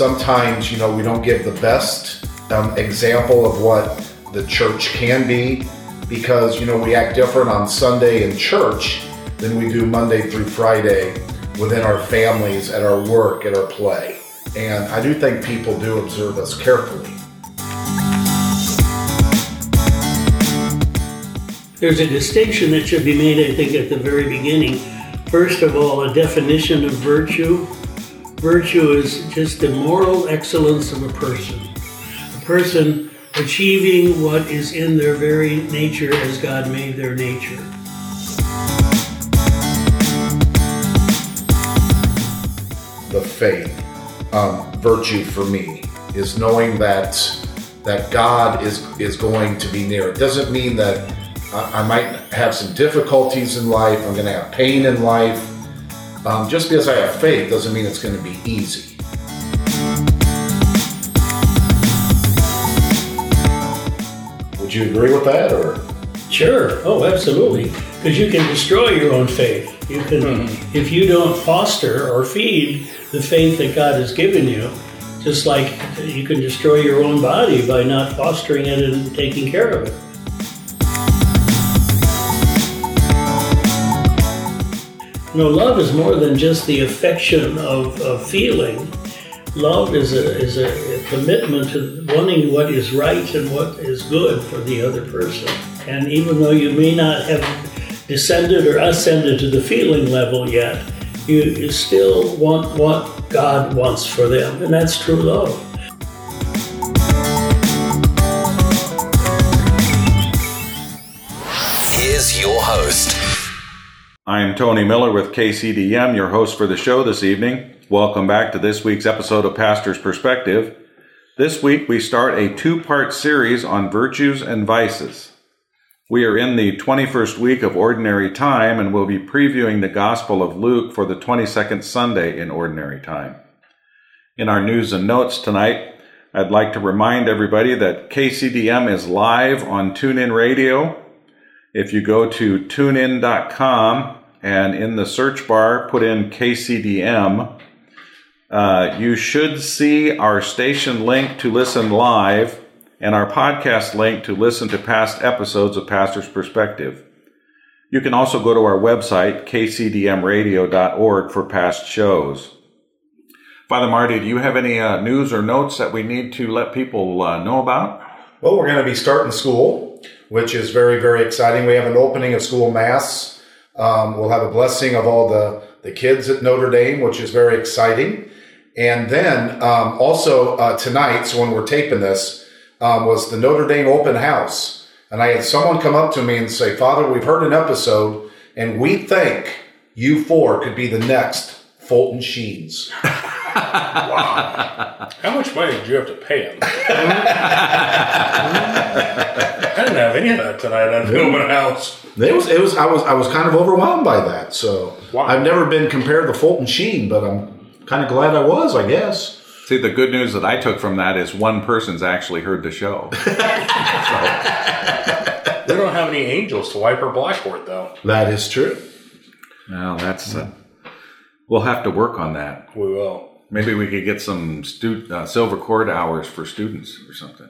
sometimes, you know, we don't give the best um, example of what the church can be because, you know, we act different on Sunday in church than we do Monday through Friday within our families, at our work, at our play. And I do think people do observe us carefully. There's a distinction that should be made, I think, at the very beginning. First of all, a definition of virtue. Virtue is just the moral excellence of a person. A person achieving what is in their very nature as God made their nature. The faith, um, virtue for me, is knowing that that God is is going to be near. It doesn't mean that I, I might have some difficulties in life. I'm going to have pain in life. Um, just because I have faith doesn't mean it's going to be easy. Would you agree with that, or? Sure. Oh, absolutely. Because you can destroy your own faith. You can, mm-hmm. if you don't foster or feed the faith that God has given you, just like you can destroy your own body by not fostering it and taking care of it. Know, love is more than just the affection of, of feeling. Love is a, is a, a commitment to wanting what is right and what is good for the other person. And even though you may not have descended or ascended to the feeling level yet, you, you still want what God wants for them, and that's true love. Here's your host. I am Tony Miller with KCDM, your host for the show this evening. Welcome back to this week's episode of Pastor's Perspective. This week we start a two part series on virtues and vices. We are in the 21st week of Ordinary Time and we'll be previewing the Gospel of Luke for the 22nd Sunday in Ordinary Time. In our news and notes tonight, I'd like to remind everybody that KCDM is live on TuneIn Radio. If you go to tunein.com and in the search bar put in KCDM, uh, you should see our station link to listen live and our podcast link to listen to past episodes of Pastor's Perspective. You can also go to our website, kcdmradio.org, for past shows. Father Marty, do you have any uh, news or notes that we need to let people uh, know about? Well, we're going to be starting school, which is very, very exciting. We have an opening of school mass. Um, we'll have a blessing of all the, the kids at Notre Dame, which is very exciting. And then um, also uh, tonight, so when we're taping this, um, was the Notre Dame open house. And I had someone come up to me and say, Father, we've heard an episode and we think you four could be the next Fulton Sheens. wow. How much money did you have to pay him? I didn't have any of that tonight at the open house. It was, it was, I was, I was kind of overwhelmed by that. So wow. I've never been compared to Fulton Sheen, but I'm kind of glad I was, I guess. See, the good news that I took from that is one person's actually heard the show. so. We don't have any angels to wipe our blackboard, though. That is true. Well, that's. Uh, we'll have to work on that. We will. Maybe we could get some stu- uh, silver cord hours for students or something.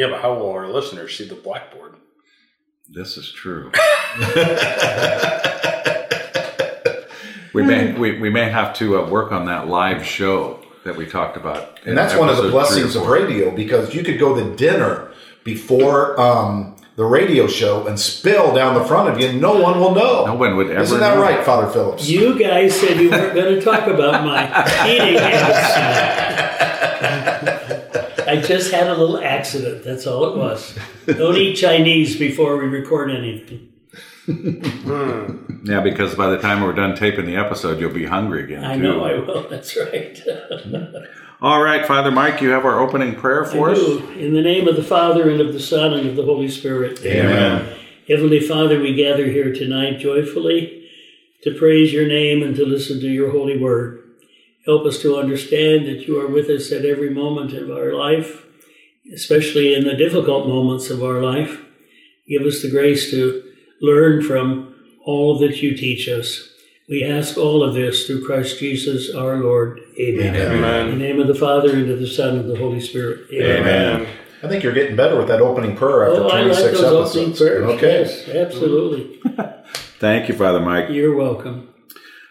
Yeah, but how will our listeners see the blackboard? This is true. we may we, we may have to uh, work on that live show that we talked about. And that's one of the blessings of radio because you could go to dinner before um, the radio show and spill down the front of you, and no one will know. No one would ever. Isn't that know. right, Father Phillips? You guys said you weren't going to talk about my eating habits. I just had a little accident. That's all it was. Don't eat Chinese before we record anything. Hmm. Yeah, because by the time we're done taping the episode, you'll be hungry again. I too. know I will. That's right. All right, Father Mike, you have our opening prayer for I us. Do. In the name of the Father and of the Son and of the Holy Spirit. Amen. Heavenly Father, we gather here tonight joyfully to praise your name and to listen to your holy word. Help us to understand that you are with us at every moment of our life, especially in the difficult moments of our life. Give us the grace to learn from all that you teach us. We ask all of this through Christ Jesus our Lord. Amen. Amen. In the name of the Father, and of the Son, and of the Holy Spirit. Amen. I think you're getting better with that opening prayer after Oh, I 26 like those opening episodes. prayers. Okay. Yes, absolutely. Thank you, Father Mike. You're welcome.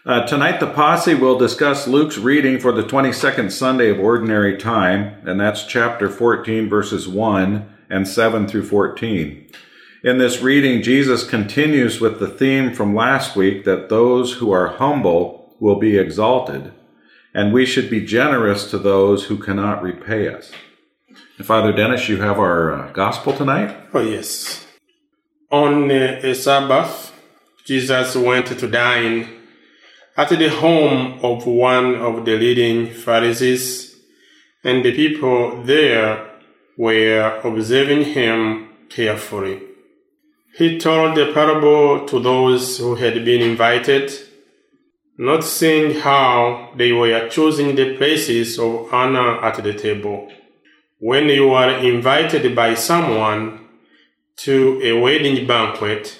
Uh, tonight, the posse will discuss Luke's reading for the 22nd Sunday of Ordinary Time, and that's chapter 14, verses 1 and 7 through 14. In this reading, Jesus continues with the theme from last week that those who are humble will be exalted, and we should be generous to those who cannot repay us. And Father Dennis, you have our uh, gospel tonight? Oh, yes. On uh, a Sabbath, Jesus went to dine at the home of one of the leading Pharisees, and the people there were observing him carefully. He told the parable to those who had been invited, not seeing how they were choosing the places of honor at the table. When you are invited by someone to a wedding banquet,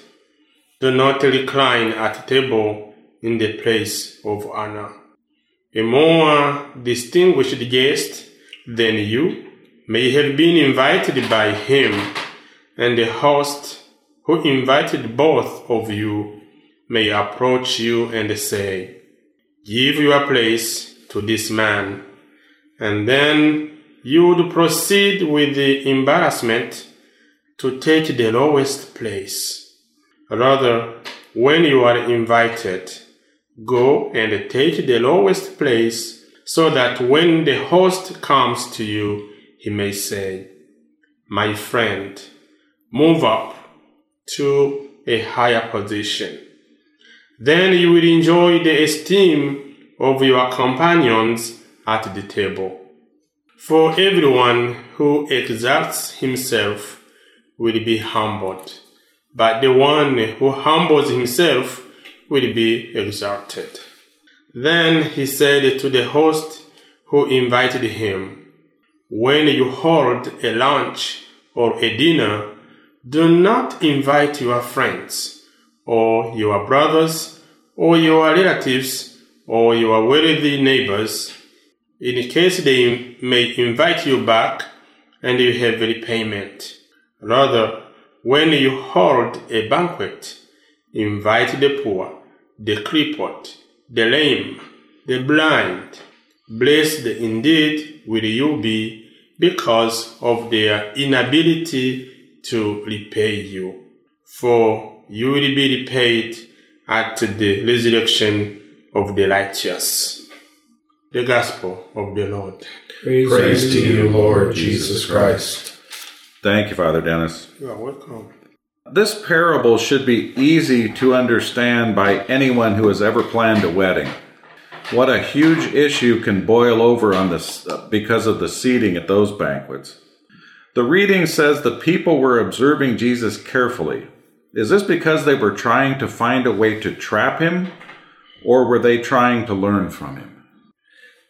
do not recline at table in the place of honor. A more distinguished guest than you may have been invited by him, and the host who invited both of you may approach you and say, Give your place to this man, and then you would proceed with the embarrassment to take the lowest place. Rather, when you are invited, go and take the lowest place so that when the host comes to you, he may say, My friend, move up to a higher position. Then you will enjoy the esteem of your companions at the table. For everyone who exalts himself will be humbled, but the one who humbles himself will be exalted. Then he said to the host who invited him, When you hold a lunch or a dinner, do not invite your friends, or your brothers, or your relatives, or your wealthy neighbors, in case they may invite you back and you have repayment. Rather, when you hold a banquet, invite the poor, the crippled, the lame, the blind. Blessed indeed will you be because of their inability to repay you. For you will be repaid at the resurrection of the righteous. The Gospel of the Lord. Praise, Praise to you, Lord Jesus Christ. Thank you, Father Dennis. You are welcome. This parable should be easy to understand by anyone who has ever planned a wedding. What a huge issue can boil over on this uh, because of the seating at those banquets. The reading says the people were observing Jesus carefully. Is this because they were trying to find a way to trap him, or were they trying to learn from him?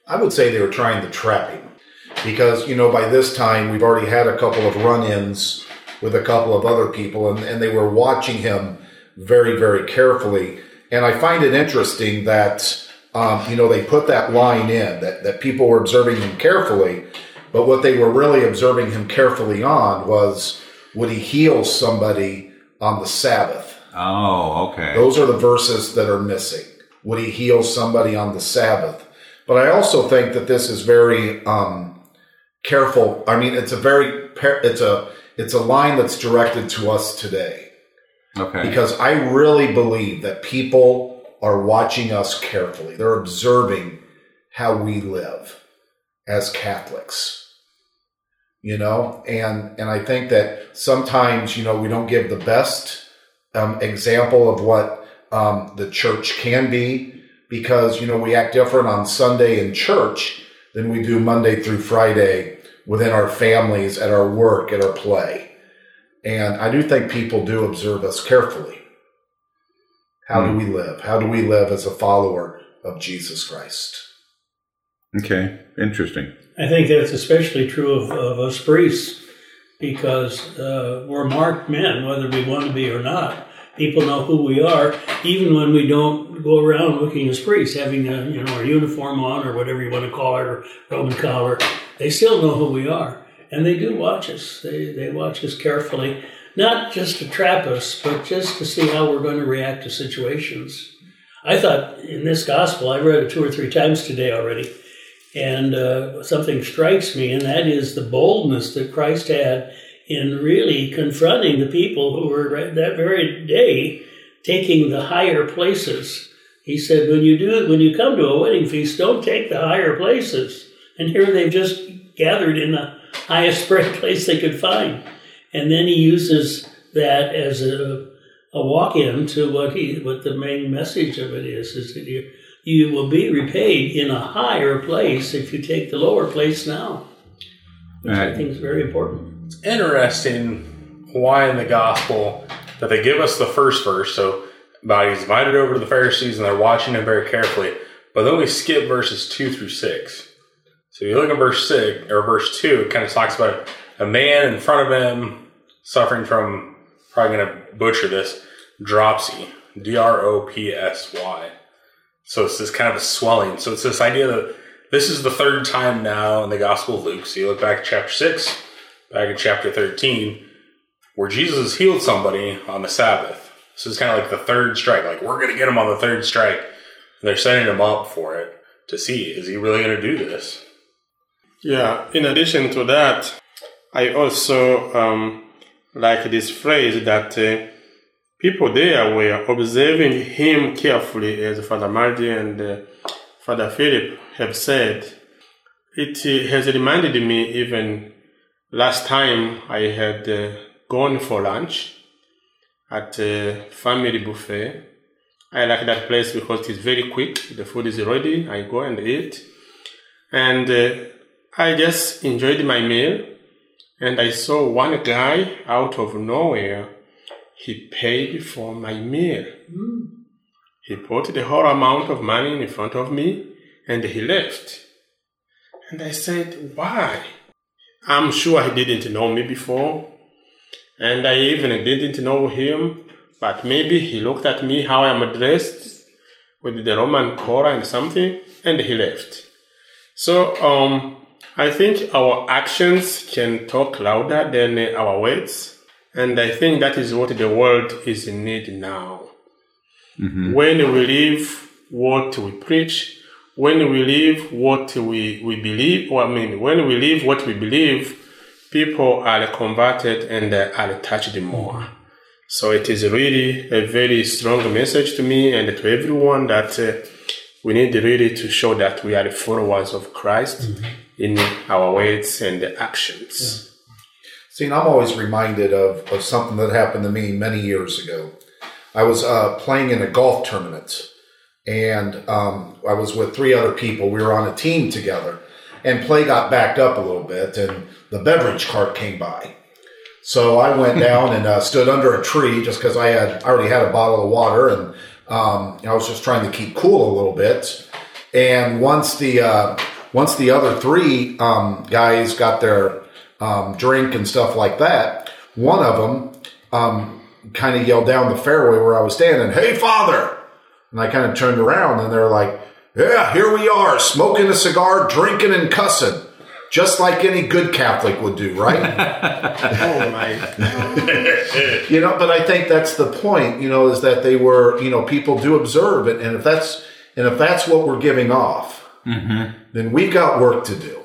I would say they were trying to trap him because, you know, by this time we've already had a couple of run ins with a couple of other people and, and they were watching him very, very carefully. And I find it interesting that, um, you know, they put that line in that, that people were observing him carefully, but what they were really observing him carefully on was would he heal somebody on the Sabbath? Oh, okay. Those are the verses that are missing. Would he heal somebody on the Sabbath? But I also think that this is very um, careful. I mean, it's a very it's a it's a line that's directed to us today Okay. because I really believe that people are watching us carefully. They're observing how we live as Catholics. You know, and and I think that sometimes you know we don't give the best um, example of what um, the church can be because you know we act different on Sunday in church than we do Monday through Friday within our families, at our work, at our play. And I do think people do observe us carefully. How do we live? How do we live as a follower of Jesus Christ? Okay. Interesting. I think that's especially true of, of us priests because uh, we're marked men, whether we want to be or not. People know who we are, even when we don't go around looking as priests, having a you know our uniform on or whatever you want to call it, or Roman collar. They still know who we are, and they do watch us. They they watch us carefully, not just to trap us, but just to see how we're going to react to situations. I thought in this gospel, I read it two or three times today already, and uh, something strikes me, and that is the boldness that Christ had in really confronting the people who were that very day taking the higher places. He said, "When you do it, when you come to a wedding feast, don't take the higher places." And here they've just gathered in the highest place they could find, and then he uses that as a, a walk-in to what he what the main message of it is: is that you you will be repaid in a higher place if you take the lower place now, which I think is very important It's interesting why in the gospel that they give us the first verse. So about he's invited over to the Pharisees and they're watching him very carefully. But then we skip verses two through six. So you look at verse six or verse two, it kind of talks about a man in front of him suffering from probably gonna butcher this dropsy. D R O P S Y. So it's this kind of a swelling. So it's this idea that this is the third time now in the Gospel of Luke. So you look back at chapter six, back at chapter 13, where Jesus healed somebody on the Sabbath. So it's kind of like the third strike. Like, we're going to get him on the third strike. And they're setting him up for it to see is he really going to do this? Yeah, in addition to that, I also um, like this phrase that uh, people there were observing him carefully, as Father Marty and uh, Father Philip have said. It uh, has reminded me even Last time I had uh, gone for lunch at a family buffet. I like that place because it's very quick. The food is ready. I go and eat. And uh, I just enjoyed my meal. And I saw one guy out of nowhere. He paid for my meal. Mm. He put the whole amount of money in front of me and he left. And I said, why? I'm sure he didn't know me before, and I even didn't know him, but maybe he looked at me how I'm dressed with the Roman collar and something, and he left. So, um, I think our actions can talk louder than our words, and I think that is what the world is in need now. Mm-hmm. When we live what we preach, when we live what we, we believe, or I mean, when we live what we believe, people are converted and are touched more. So it is really a very strong message to me and to everyone that uh, we need really to show that we are the followers of Christ mm-hmm. In our words and actions. Yeah. See, and I'm always reminded of, of something that happened to me many years ago. I was uh, playing in a golf tournament and um, I was with three other people. We were on a team together, and play got backed up a little bit, and the beverage cart came by. So I went down and uh, stood under a tree just because I had I already had a bottle of water, and um, I was just trying to keep cool a little bit. And once the uh, once the other three um, guys got their um, drink and stuff like that, one of them um, kind of yelled down the fairway where I was standing, "Hey, father!" And I kind of turned around and they're like, yeah, here we are, smoking a cigar, drinking and cussing. Just like any good Catholic would do, right? oh my! you know, but I think that's the point. You know, is that they were, you know, people do observe it, and if that's and if that's what we're giving off, mm-hmm. then we've got work to do.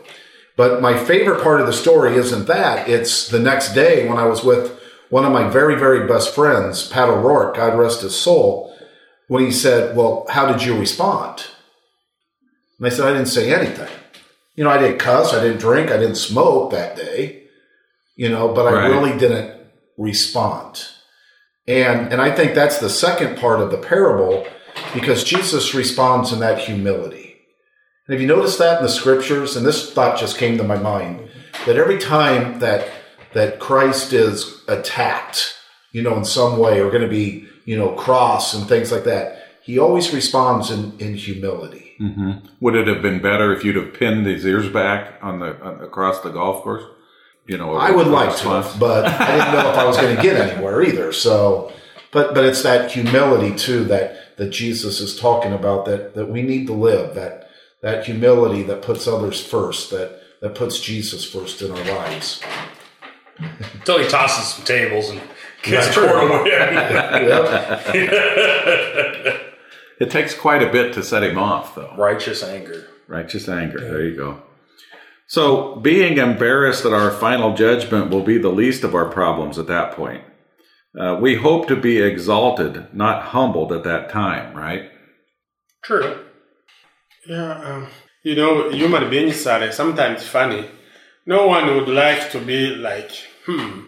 But my favorite part of the story isn't that; it's the next day when I was with one of my very, very best friends, Pat O'Rourke, God rest his soul when he said, Well, how did you respond? And I said, I didn't say anything. You know, I didn't cuss, I didn't drink, I didn't smoke that day, you know, but I really didn't respond. And and I think that's the second part of the parable because Jesus responds in that humility. And if you notice that in the scriptures, and this thought just came to my mind, that every time that that Christ is attacked, you know, in some way, or going to be you know, cross and things like that. He always responds in, in humility. Mm-hmm. Would it have been better if you'd have pinned his ears back on the on, across the golf course? You know, I would like to, but I didn't know if I was going to get anywhere either. So, but but it's that humility too that that Jesus is talking about that that we need to live that that humility that puts others first that that puts Jesus first in our lives. Until he tosses some tables and gets torn true. away. Yep. It takes quite a bit to set him off, though. Righteous anger. Righteous anger. There you go. So, being embarrassed at our final judgment will be the least of our problems at that point. Uh, we hope to be exalted, not humbled at that time, right? True. Yeah, um, you know, human beings are sometimes funny. No one would like to be like, hmm,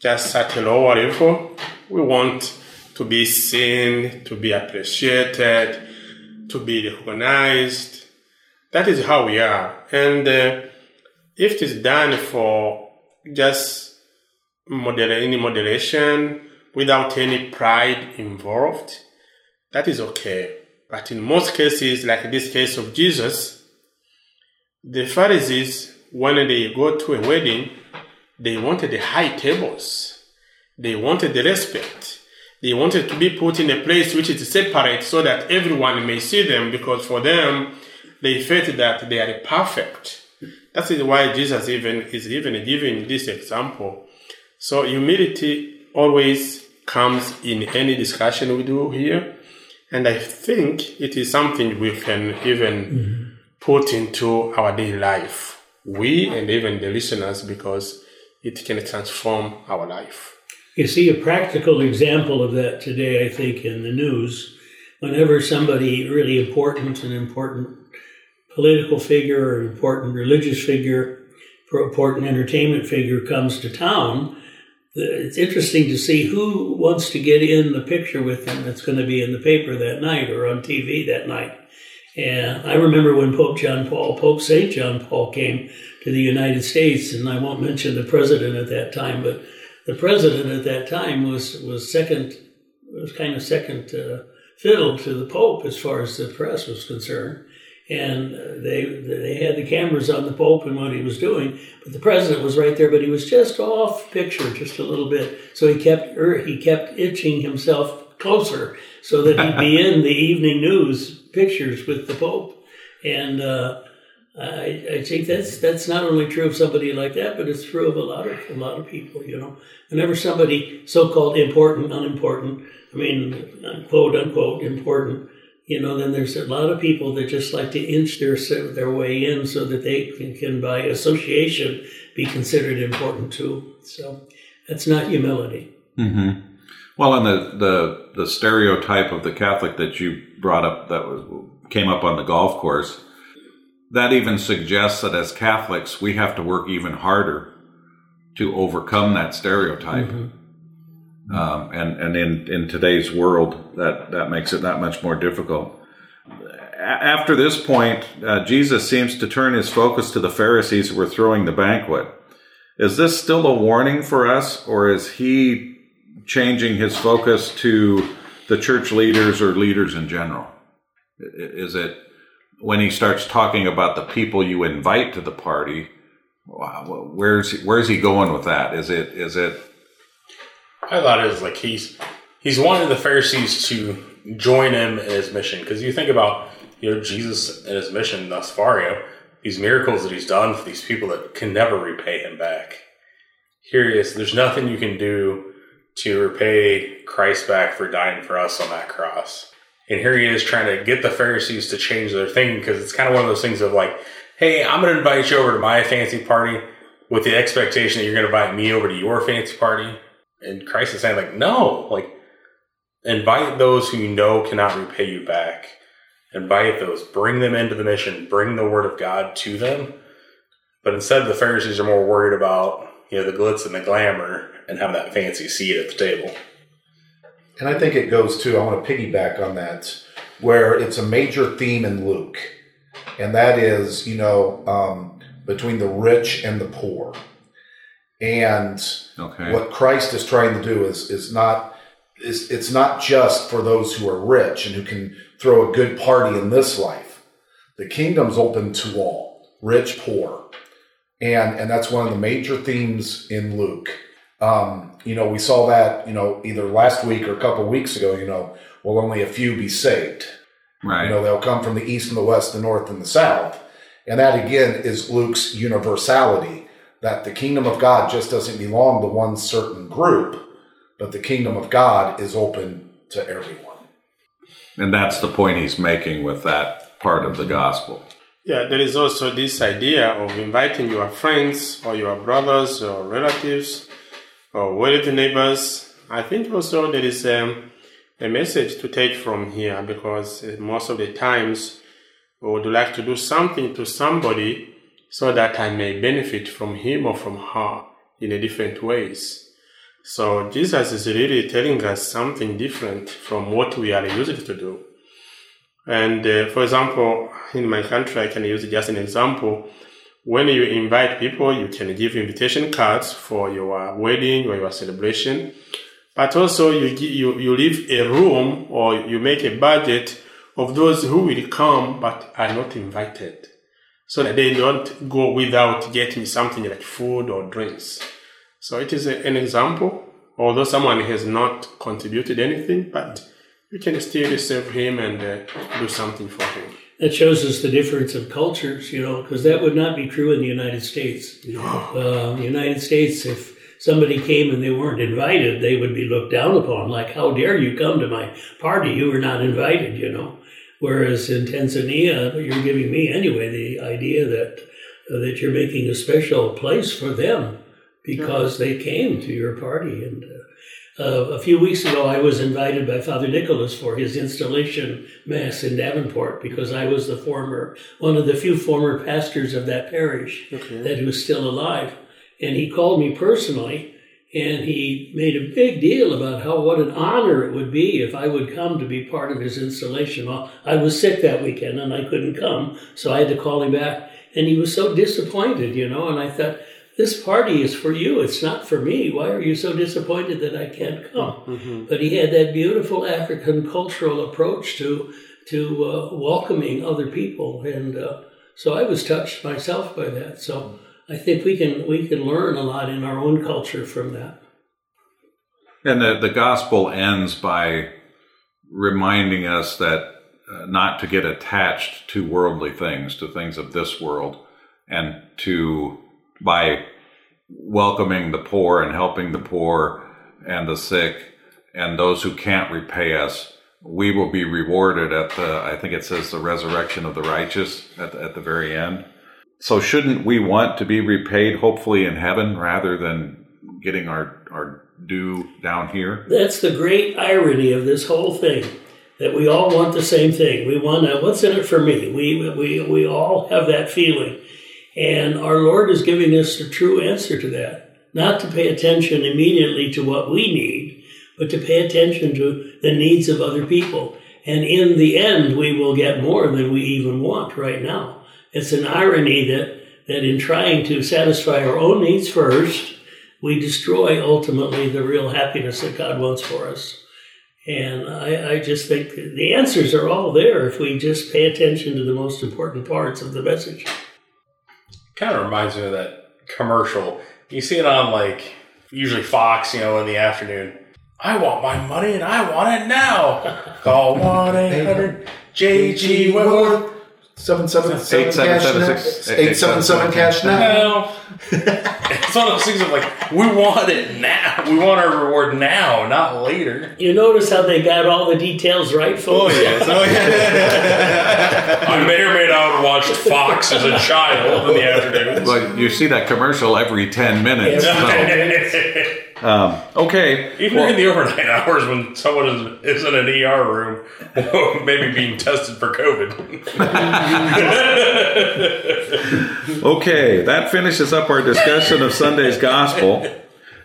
just a lower level. We want to be seen, to be appreciated, to be recognized. That is how we are. And uh, if it is done for just moder- any moderation, without any pride involved, that is okay. But in most cases, like this case of Jesus, the Pharisees, when they go to a wedding, they wanted the high tables. They wanted the respect. They wanted to be put in a place which is separate so that everyone may see them because for them, they felt that they are perfect. That is why Jesus even is even giving this example. So humility always comes in any discussion we do here. And I think it is something we can even put into our daily life. We and even the listeners because it can transform our life. You see a practical example of that today, I think, in the news. Whenever somebody really important, an important political figure or an important religious figure, or important entertainment figure comes to town, it's interesting to see who wants to get in the picture with them that's going to be in the paper that night or on TV that night. And I remember when Pope John Paul, Pope St. John Paul came to the United States, and I won't mention the president at that time, but the president at that time was, was second, was kind of second uh, fiddle to the Pope as far as the press was concerned. And they they had the cameras on the Pope and what he was doing, but the president was right there, but he was just off picture just a little bit. So he kept er, he kept itching himself closer so that he'd be in the evening news pictures with the Pope. And uh, I, I think that's that's not only true of somebody like that, but it's true of a lot of a lot of people. You know, whenever somebody so-called important, unimportant, I mean, quote unquote important, you know, then there's a lot of people that just like to inch their their way in so that they can, can by association be considered important too. So that's not humility. Mm-hmm. Well, and the, the the stereotype of the Catholic that you brought up that was came up on the golf course, that even suggests that as Catholics we have to work even harder to overcome that stereotype. Um, and and in, in today's world, that, that makes it that much more difficult. After this point, uh, Jesus seems to turn his focus to the Pharisees who were throwing the banquet. Is this still a warning for us, or is he changing his focus to the church leaders or leaders in general? Is it when he starts talking about the people you invite to the party? wow, Where's he, where's he going with that? Is it is it I thought it was like he's he's wanted the Pharisees to join him in his mission because you think about you know Jesus and his mission thus far, you know these miracles that he's done for these people that can never repay him back. Here he is. There's nothing you can do to repay Christ back for dying for us on that cross. And here he is trying to get the Pharisees to change their thinking because it's kind of one of those things of like, hey, I'm going to invite you over to my fancy party with the expectation that you're going to invite me over to your fancy party. And Christ is saying, like, no, like, invite those who you know cannot repay you back. Invite those, bring them into the mission, bring the word of God to them. But instead, the Pharisees are more worried about, you know, the glitz and the glamour and having that fancy seat at the table. And I think it goes to, I want to piggyback on that, where it's a major theme in Luke. And that is, you know, um, between the rich and the poor. And okay? what Christ is trying to do is, is not, is, it's not just for those who are rich and who can throw a good party in this life. The kingdom's open to all, rich, poor. And, and that's one of the major themes in Luke. Um, you know, we saw that, you know, either last week or a couple weeks ago, you know, will only a few be saved. Right. You know, they'll come from the east and the west, the north and the south. And that again is Luke's universality that the kingdom of God just doesn't belong to one certain group, but the kingdom of God is open to everyone. and that's the point he's making with that part of the gospel. Yeah, there is also this idea of inviting your friends or your brothers or relatives or worthy neighbors. I think also there is um, a message to take from here because uh, most of the times we would like to do something to somebody so that I may benefit from him or from her in a different ways. So Jesus is really telling us something different from what we are used to do. And uh, for example, in my country, I can use just an example. When you invite people, you can give invitation cards for your wedding or your celebration. But also you, you, you leave a room or you make a budget of those who will come but are not invited. So that they don't go without getting something like food or drinks. So it is a, an example, although someone has not contributed anything, but you can still serve him and uh, do something for him. That shows us the difference of cultures, you know, because that would not be true in the United States. Uh, the United States, if somebody came and they weren't invited, they would be looked down upon. Like, how dare you come to my party? You were not invited, you know. Whereas in Tanzania, you're giving me anyway the idea that uh, that you're making a special place for them because they came to your party. And uh, uh, a few weeks ago, I was invited by Father Nicholas for his installation mass in Davenport because I was the former one of the few former pastors of that parish that was still alive. And he called me personally and he made a big deal about how what an honor it would be if I would come to be part of his installation. Well, I was sick that weekend and I couldn't come, so I had to call him back. And he was so disappointed, you know. And I thought, this party is for you; it's not for me. Why are you so disappointed that I can't come? But he had that beautiful African cultural approach to to uh, welcoming other people, and uh, so I was touched myself by that. So. I think we can we can learn a lot in our own culture from that. And the, the gospel ends by reminding us that uh, not to get attached to worldly things, to things of this world, and to, by welcoming the poor and helping the poor and the sick and those who can't repay us, we will be rewarded at the, I think it says the resurrection of the righteous at the, at the very end. So shouldn't we want to be repaid hopefully in heaven rather than getting our, our due down here? That's the great irony of this whole thing. That we all want the same thing. We want what's in it for me? We, we, we all have that feeling. And our Lord is giving us the true answer to that. Not to pay attention immediately to what we need, but to pay attention to the needs of other people. And in the end, we will get more than we even want right now. It's an irony that, that in trying to satisfy our own needs first, we destroy ultimately the real happiness that God wants for us. And I, I just think the answers are all there if we just pay attention to the most important parts of the message. Kind of reminds me of that commercial. You see it on like usually Fox, you know, in the afternoon. I want my money and I want it now. Call one eight hundred JG Wentworth. Seven seven seven Eight, seven, cash seven, now. six, Eight seven seven cash now. now. it's one of those things of like, we want it now. We want our reward now, not later. You notice how they got all the details right, folks? Oh yeah. Oh, I may or may not have watched Fox as a child in the afternoon. Well, you see that commercial every 10 minutes. so, um, okay. Even Well, in the overnight hours when someone is, is in an ER room, maybe being tested for COVID. Okay, that finishes up our discussion of Sunday's gospel.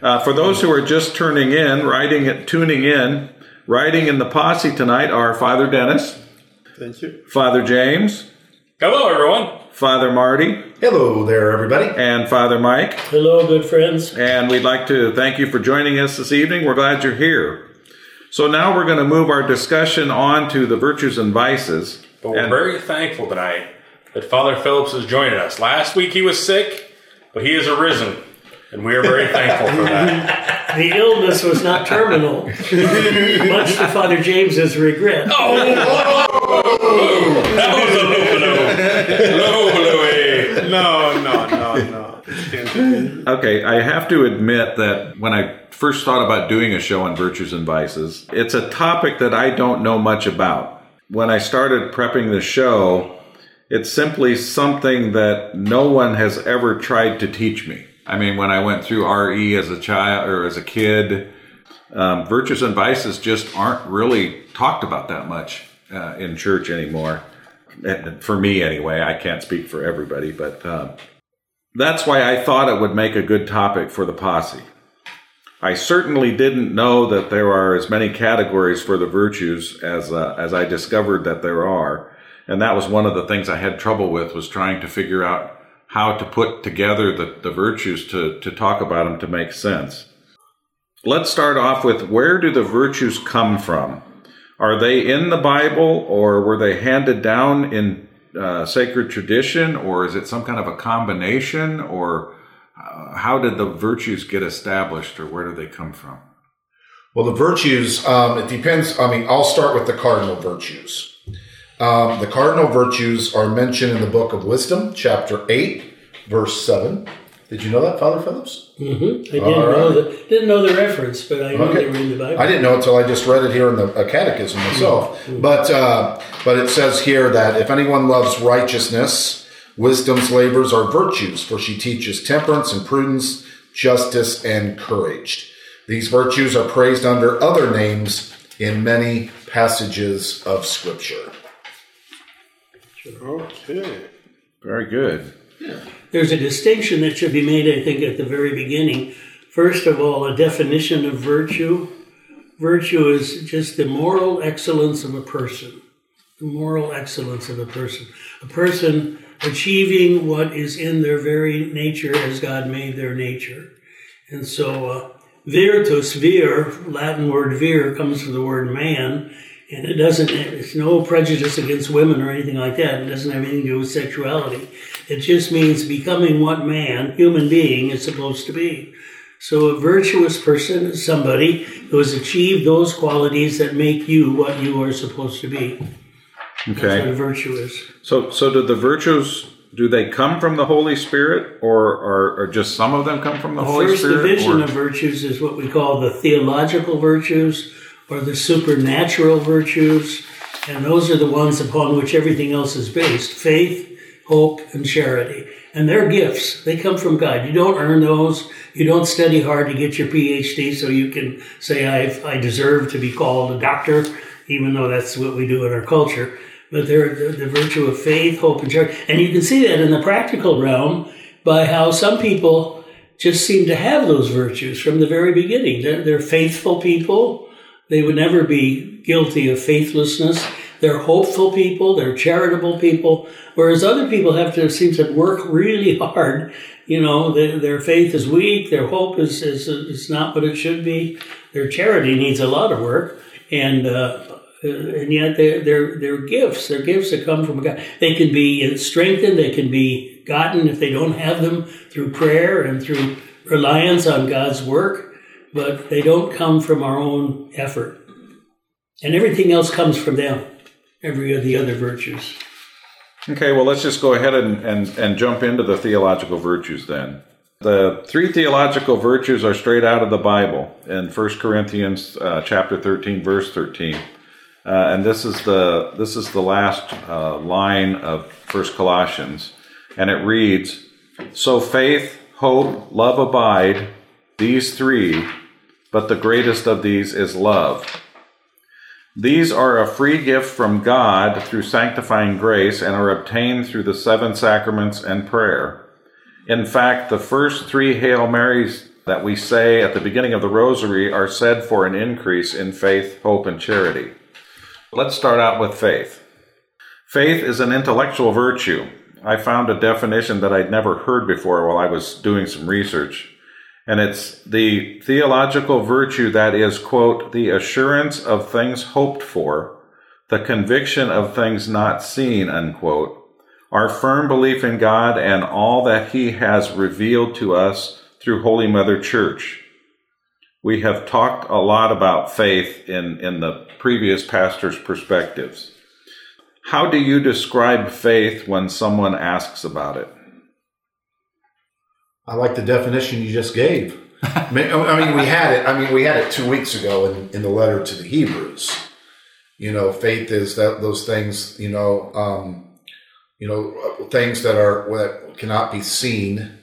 Uh, for those who are just turning in, writing tuning in, writing in the posse tonight are Father Dennis, Thank you. Father James, Hello, everyone. Father Marty, Hello there, everybody. and Father Mike. Hello, good friends. And we'd like to thank you for joining us this evening. We're glad you're here. So now we're going to move our discussion on to the virtues and vices. But we're And- very thankful tonight that Father Phillips is joining us. Last week he was sick, but he is arisen. And we are very thankful for that. The illness was not terminal, much to Father James's regret. Oh, No, no, no, no. Okay, I have to admit that when I first thought about doing a show on virtues and vices, it's a topic that I don't know much about. When I started prepping the show, it's simply something that no one has ever tried to teach me. I mean, when I went through RE as a child or as a kid, um, virtues and vices just aren't really talked about that much uh, in church anymore. For me, anyway, I can't speak for everybody, but um, that's why I thought it would make a good topic for the posse. I certainly didn't know that there are as many categories for the virtues as uh, as I discovered that there are, and that was one of the things I had trouble with was trying to figure out how to put together the, the virtues to to talk about them to make sense. Let's start off with where do the virtues come from? Are they in the Bible, or were they handed down in uh, sacred tradition, or is it some kind of a combination, or uh, how did the virtues get established, or where do they come from? Well, the virtues, um, it depends. I mean, I'll start with the cardinal virtues. Um, the cardinal virtues are mentioned in the book of Wisdom, chapter 8, verse 7. Did you know that, Father Phillips? hmm I didn't All know right. the didn't know the reference, but I knew Okay. they were in the Bible. I didn't know it until I just read it here in the uh, catechism myself. But uh, but it says here that if anyone loves righteousness, wisdom's labors are virtues, for she teaches temperance and prudence, justice and courage. These virtues are praised under other names in many passages of Scripture. Okay. Very good. There's a distinction that should be made, I think, at the very beginning. First of all, a definition of virtue. Virtue is just the moral excellence of a person. The moral excellence of a person. A person achieving what is in their very nature as God made their nature. And so, uh, virtus, vir, Latin word vir, comes from the word man, and it doesn't, it's no prejudice against women or anything like that. It doesn't have anything to do with sexuality. It just means becoming what man, human being, is supposed to be. So a virtuous person is somebody who has achieved those qualities that make you what you are supposed to be. That's what a Okay. virtue is. So so do the virtues do they come from the Holy Spirit, or or, or just some of them come from the The Holy first division or- of virtues is what we call the theological virtues or the supernatural virtues, and those are the ones upon which everything else is based faith, hope, and charity. And they're gifts, they come from God. You don't earn those, you don't study hard to get your PhD so you can say, I've, I deserve to be called a doctor, even though that's what we do in our culture. But they're the, the virtue of faith, hope, and charity. And you can see that in the practical realm by how some people just seem to have those virtues from the very beginning. They're, they're faithful people. They would never be guilty of faithlessness. They're hopeful people. They're charitable people. Whereas other people have to seem to work really hard. You know, their, their faith is weak. Their hope is, is, is not what it should be. Their charity needs a lot of work. And, uh, and yet they're, they're, they're gifts. They're gifts that come from God. They can be strengthened. They can be gotten if they don't have them through prayer and through reliance on God's work, but they don't come from our own effort. And everything else comes from them, every of the other virtues. Okay, well, let's just go ahead and, and, and jump into the theological virtues then. The three theological virtues are straight out of the Bible in 1 Corinthians uh, chapter 13, verse 13. Uh, and this is the this is the last uh, line of First Colossians, and it reads, "So faith, hope, love abide, these three, but the greatest of these is love." These are a free gift from God through sanctifying grace and are obtained through the seven sacraments and prayer. In fact, the first three Hail Marys that we say at the beginning of the Rosary are said for an increase in faith, hope, and charity. Let's start out with faith. Faith is an intellectual virtue. I found a definition that I'd never heard before while I was doing some research. And it's the theological virtue that is, quote, the assurance of things hoped for, the conviction of things not seen, unquote, our firm belief in God and all that He has revealed to us through Holy Mother Church. We have talked a lot about faith in, in the previous pastor's perspectives. How do you describe faith when someone asks about it? I like the definition you just gave. I mean, we had it. I mean, we had it two weeks ago in, in the letter to the Hebrews. You know, faith is that those things. You know, um, you know, things that are that cannot be seen.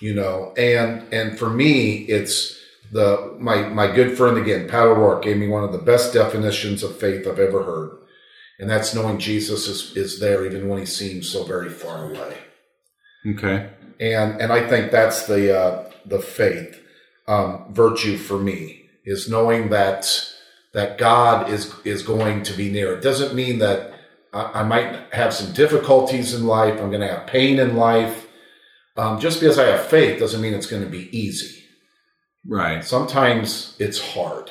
You know, and and for me, it's the my my good friend again, Pat O'Rourke, gave me one of the best definitions of faith I've ever heard, and that's knowing Jesus is is there even when he seems so very far away Okay. And and I think that's the uh, the faith um, virtue for me is knowing that that God is is going to be near. It doesn't mean that I, I might have some difficulties in life. I'm going to have pain in life. Um, just because I have faith doesn't mean it's going to be easy. Right. Sometimes it's hard,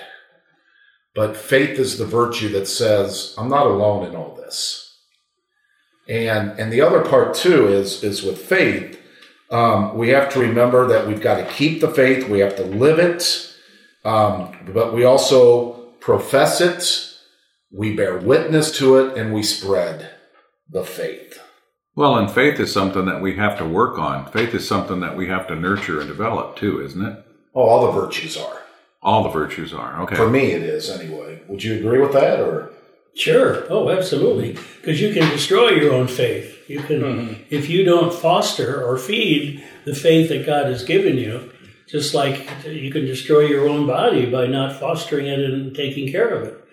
but faith is the virtue that says I'm not alone in all this. And and the other part too is is with faith um, we have to remember that we've got to keep the faith, we have to live it, um, but we also profess it, we bear witness to it, and we spread the faith. Well, and faith is something that we have to work on. Faith is something that we have to nurture and develop too, isn't it? Oh, all the virtues are. All the virtues are. Okay. For me, it is anyway. Would you agree with that, or? Sure. Oh, absolutely. Because you can destroy your own faith. You can, mm-hmm. if you don't foster or feed the faith that God has given you, just like you can destroy your own body by not fostering it and taking care of it.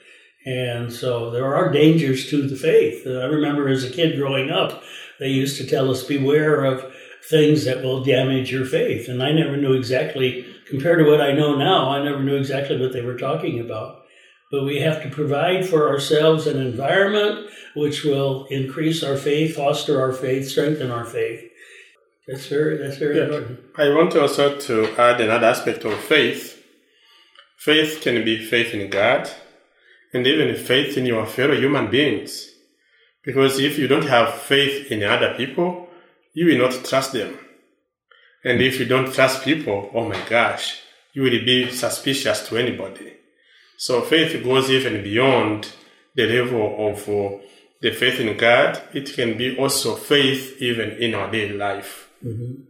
And so there are dangers to the faith. I remember as a kid growing up, they used to tell us beware of things that will damage your faith. And I never knew exactly, compared to what I know now, I never knew exactly what they were talking about but we have to provide for ourselves an environment which will increase our faith, foster our faith, strengthen our faith. That's very that's very Yeah. important. I want also to add another aspect of faith. Faith can be faith in God and even faith in your fellow human beings. Because if you don't have faith in other people, you will not trust them. And if you don't trust people, oh my gosh, you will be suspicious to anybody. So faith goes even beyond the level of uh, the faith in God. It can be also faith even in our daily life.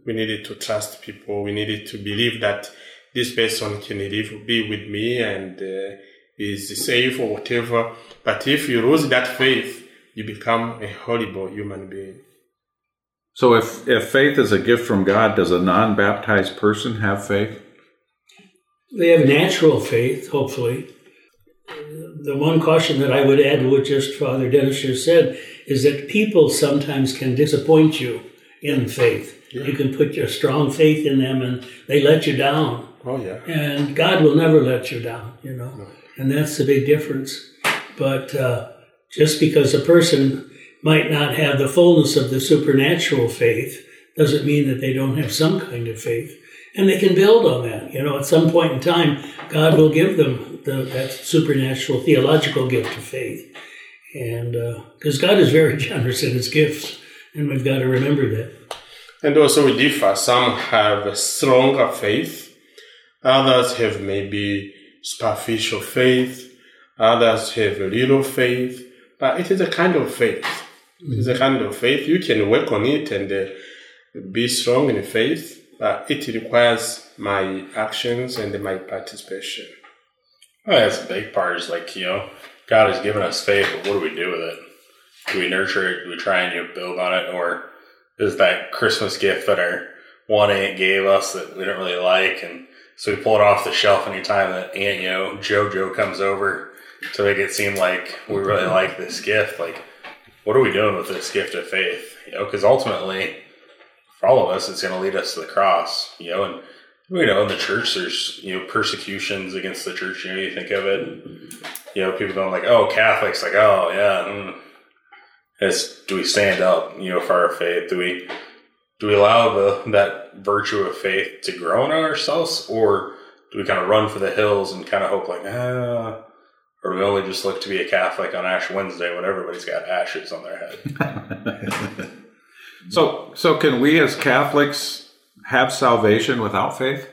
We needed to trust people. We needed to believe that this person can live, be with me and uh, is safe or whatever. But if you lose that faith, you become a horrible human being. So if if faith is a gift from God, does a non-baptized person have faith? They have natural faith, hopefully. The one caution that I would add to what just Father Dennis just said is that people sometimes can disappoint you in faith. You can put your strong faith in them and they let you down. Oh yeah. And God will never let you down, you know. And that's the big difference. But uh, just because a person might not have the fullness of the supernatural faith doesn't mean that they don't have some kind of faith. And they can build on that. You know, at some point in time, God will give them the, that supernatural theological gift of faith. And because God is very generous in his gifts, and we've got to remember that. And also we differ. Some have a stronger faith. Others have maybe superficial faith. Others have a little faith. But it is a kind of faith. It is a kind of faith. You can work on it and uh, be strong in faith. But it requires my actions and my participation. Think that's the big part is like, you know, God has given us faith, but what do we do with it? Do we nurture it? Do we try and you know, build on it? Or is that Christmas gift that our one aunt gave us that we don't really like? And so we pull it off the shelf anytime that Aunt, you know, JoJo comes over to make it seem like we really like this gift. Like, what are we doing with this gift of faith? You know, because ultimately, all of us, it's going to lead us to the cross, you know, and you know, in the church, there's you know persecutions against the church. You know, you think of it. You know, people don't like, oh, Catholics, like, oh, yeah. Mm. Do we stand up, you know, for our faith? Do we do we allow the that virtue of faith to grow in ourselves, or do we kind of run for the hills and kind of hope like, ah, or do we only just look to be a Catholic on Ash Wednesday when everybody's got ashes on their head? So so can we as Catholics have salvation without faith?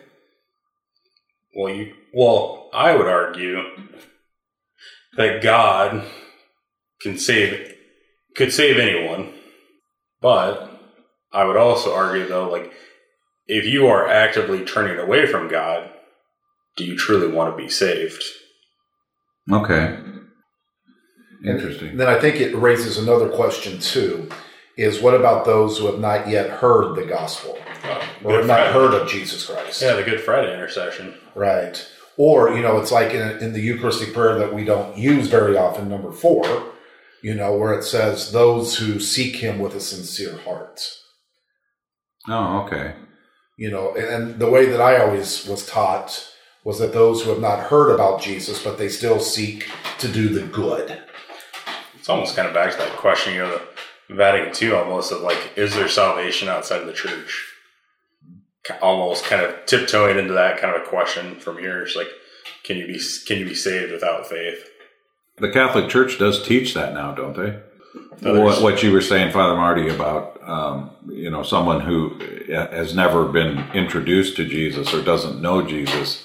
Well, you, well, I would argue that God can save, could save anyone, but I would also argue though, like, if you are actively turning away from God, do you truly want to be saved? Okay. Interesting. Then I think it raises another question too: is what about those who have not yet heard the gospel Uh, or have not Friday. heard of Jesus Christ? Yeah, the Good Friday intercession. Right. Or, you know, it's like in, in the Eucharistic prayer that we don't use very often, number four, you know, where it says, those who seek him with a sincere heart. Oh, okay. You know, and, and the way that I always was taught was that those who have not heard about Jesus, but they still seek to do the good. It's almost kind of back to that question, you know, the Vatican II almost of like, is there salvation outside of the church? Almost kind of tiptoeing into that kind of a question from yours, like, can you be can you be saved without faith? The Catholic Church does teach that now, don't they? What, what you were saying, Father Marty, about um, you know someone who has never been introduced to Jesus or doesn't know Jesus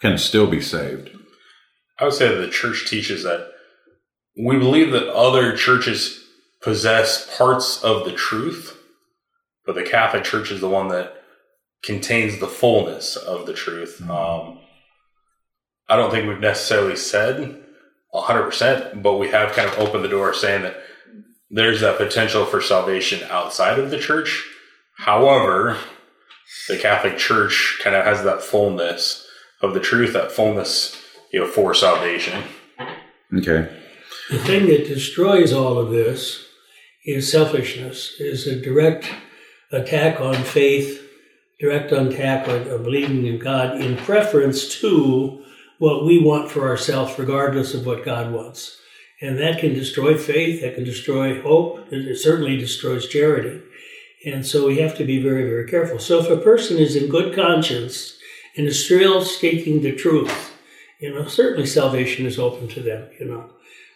can still be saved. I would say that the church teaches that we believe that other churches possess parts of the truth, but the Catholic Church is the one that contains the fullness of the truth. Um, I don't think we've necessarily said 100%, but we have kind of opened the door saying that there's that potential for salvation outside of the church. However, the Catholic Church kind of has that fullness of the truth, that fullness, you know, for salvation. Okay. The thing that destroys all of this is selfishness, is a direct attack on faith, direct attack on, believing in God in preference to what we want for ourselves, regardless of what God wants. And that can destroy faith, that can destroy hope, it certainly destroys charity. And so we have to be very, very careful. So if a person is in good conscience and is still speaking the truth, you know, certainly salvation is open to them, you know.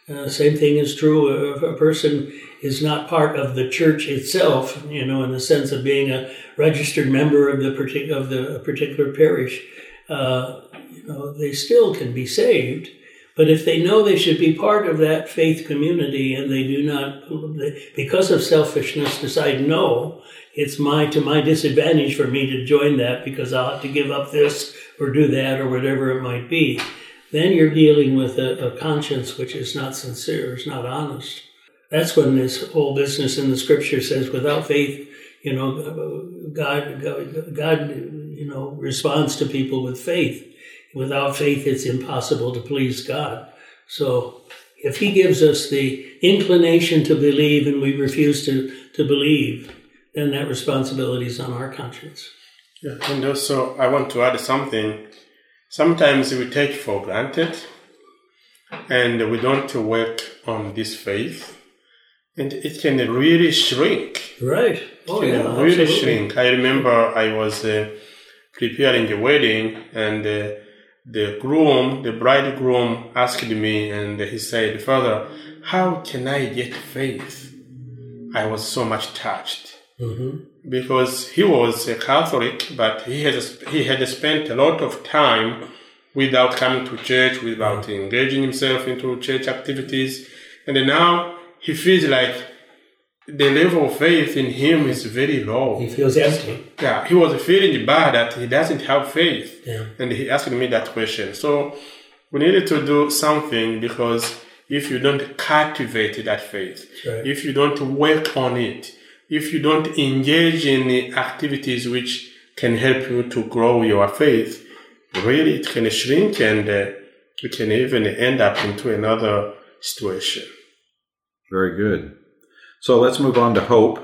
Uh, same thing is true if a person is not part of the church itself, you know, in the sense of being a registered member of the partic- of the particular parish. Uh, you know, they still can be saved, but if they know they should be part of that faith community and they do not, because of selfishness, decide no, it's my to my disadvantage for me to join that because I'll have to give up this or do that or whatever it might be then you're dealing with a, a, conscience which is not sincere, is not honest. That's when this whole business in the scripture says, without faith, you know, God, God, God, you know, responds to people with faith. Without faith, it's impossible to please God. So if He gives us the inclination to believe and we refuse to, to believe, then that responsibility is on our conscience. Yeah, and also I want to add something. Sometimes we take for granted and we don't work on this faith and it can really shrink. Right. Oh, yeah. really absolutely. shrink. I remember I was uh, preparing a wedding and uh, the groom, the bridegroom asked me and he said, Father, how can I get faith? I was so much touched Mm-hmm. because he was a Catholic, but he had he had spent a lot of time without coming to church, without engaging himself into church activities, and now he feels like the level of faith in him is very low. He feels empty. Yeah, he was feeling bad that he doesn't have faith, Yeah. and he asked me that question. So we needed to do something because if you don't cultivate that faith, Right. if you don't work on it, if you don't engage in activities which can help you to grow your faith, really it can shrink and uh, you can even end up into another situation. Very good. So let's move on to hope.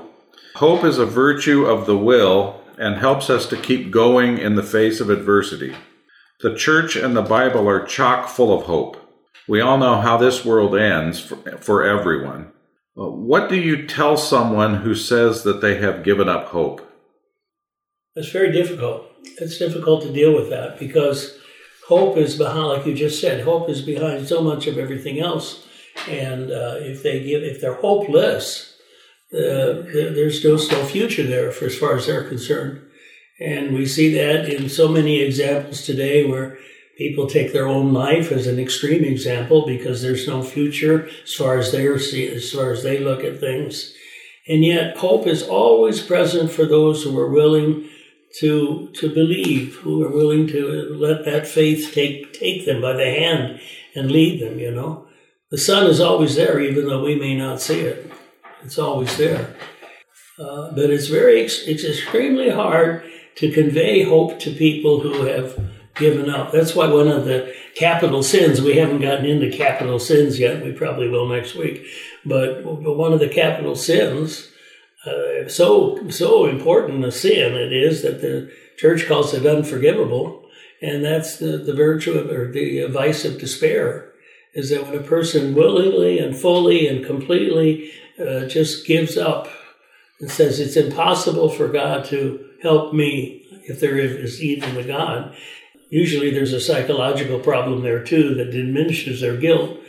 Hope is a virtue of the will and helps us to keep going in the face of adversity. The church and the Bible are chock full of hope. We all know how this world ends for, for everyone. Uh, What do you tell someone who says that they have given up hope? It's very difficult. It's difficult to deal with that because hope is behind, like you just said, hope is behind so much of everything else. And uh, if they give, if they're hopeless, uh, there's no, no future there for as far as they're concerned. And we see that in so many examples today where people take their own life as an extreme example because there's no future as far as they see, as far as they look at things. And yet hope is always present for those who are willing to to believe, who are willing to let that faith take take them by the hand and lead them, you know. The sun is always there even though we may not see it. It's always there. Uh, but it's very it's extremely hard to convey hope to people who have given up. That's why one of the capital sins, we haven't gotten into capital sins yet, we probably will next week, but, one of the capital sins, uh, so, so important a sin it is that the church calls it unforgivable, and that's the, the virtue of, or the vice of despair, is that when a person willingly and fully and completely uh, just gives up and says it's impossible for God to help me if there is even a God, usually there's a psychological problem there too that diminishes their guilt.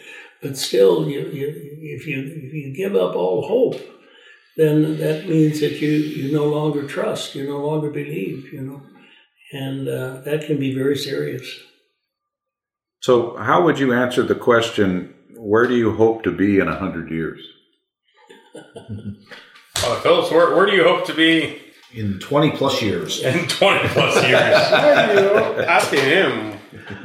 But still, you, you, if you if you give up all hope, then that means that you you no longer trust, you no longer believe, you know, and uh, that can be very serious. So, how would you answer the question? Where do you hope to be in a hundred years? Uh, Phillips, where, where do you hope to be In 20 plus years. in 20 plus years? Asking him.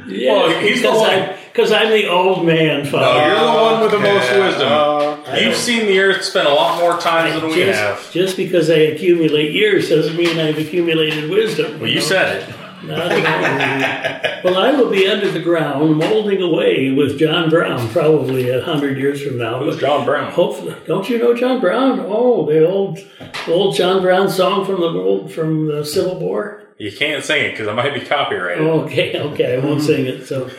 Yeah, Well, he's the because one- I'm, because I'm the old man, No, you're the one with the most Okay. wisdom. Uh, You've seen the earth spend a lot more times than we just, have. just because I accumulate years doesn't mean I've accumulated wisdom. Well, you know? said it. Not at all. well, I will be under the ground molding away with John Brown probably a hundred years from now. Who's John Brown? Hopefully, don't you know John Brown? Oh, the old, the old John Brown song from the old from the Civil War. You can't sing it because it might be copyrighted. Okay, okay, I won't sing it. So,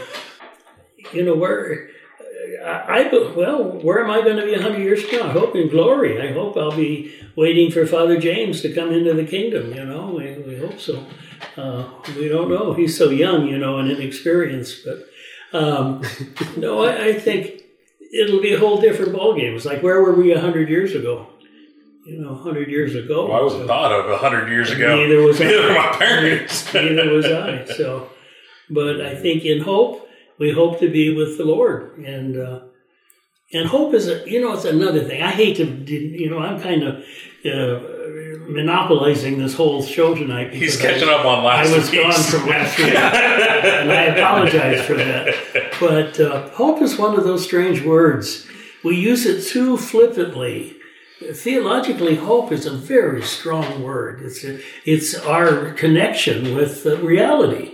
you know where. I, I well, where am I going to be a hundred years from now? I hope in glory. I hope I'll be waiting for Father James to come into the kingdom. You know, we, we hope so. Uh, we don't know. He's so young, you know, and inexperienced. But um, no, I, I think it'll be a whole different ballgame. It's like where were we a hundred years ago? You know, a hundred years ago. Well, I wasn't So- thought of a hundred years ago. Neither was I. Neither my parents. Neither was I. So, but I think in hope, we hope to be with the Lord, and uh, and hope is a you know it's another thing. I hate to you know I'm kind of uh, monopolizing this whole show tonight. He's catching I, up on last I was gone from last week, and I apologize for that. But uh, hope is one of those strange words. We use it too flippantly theologically, hope is a very strong word. It's a, it's our connection with uh, reality.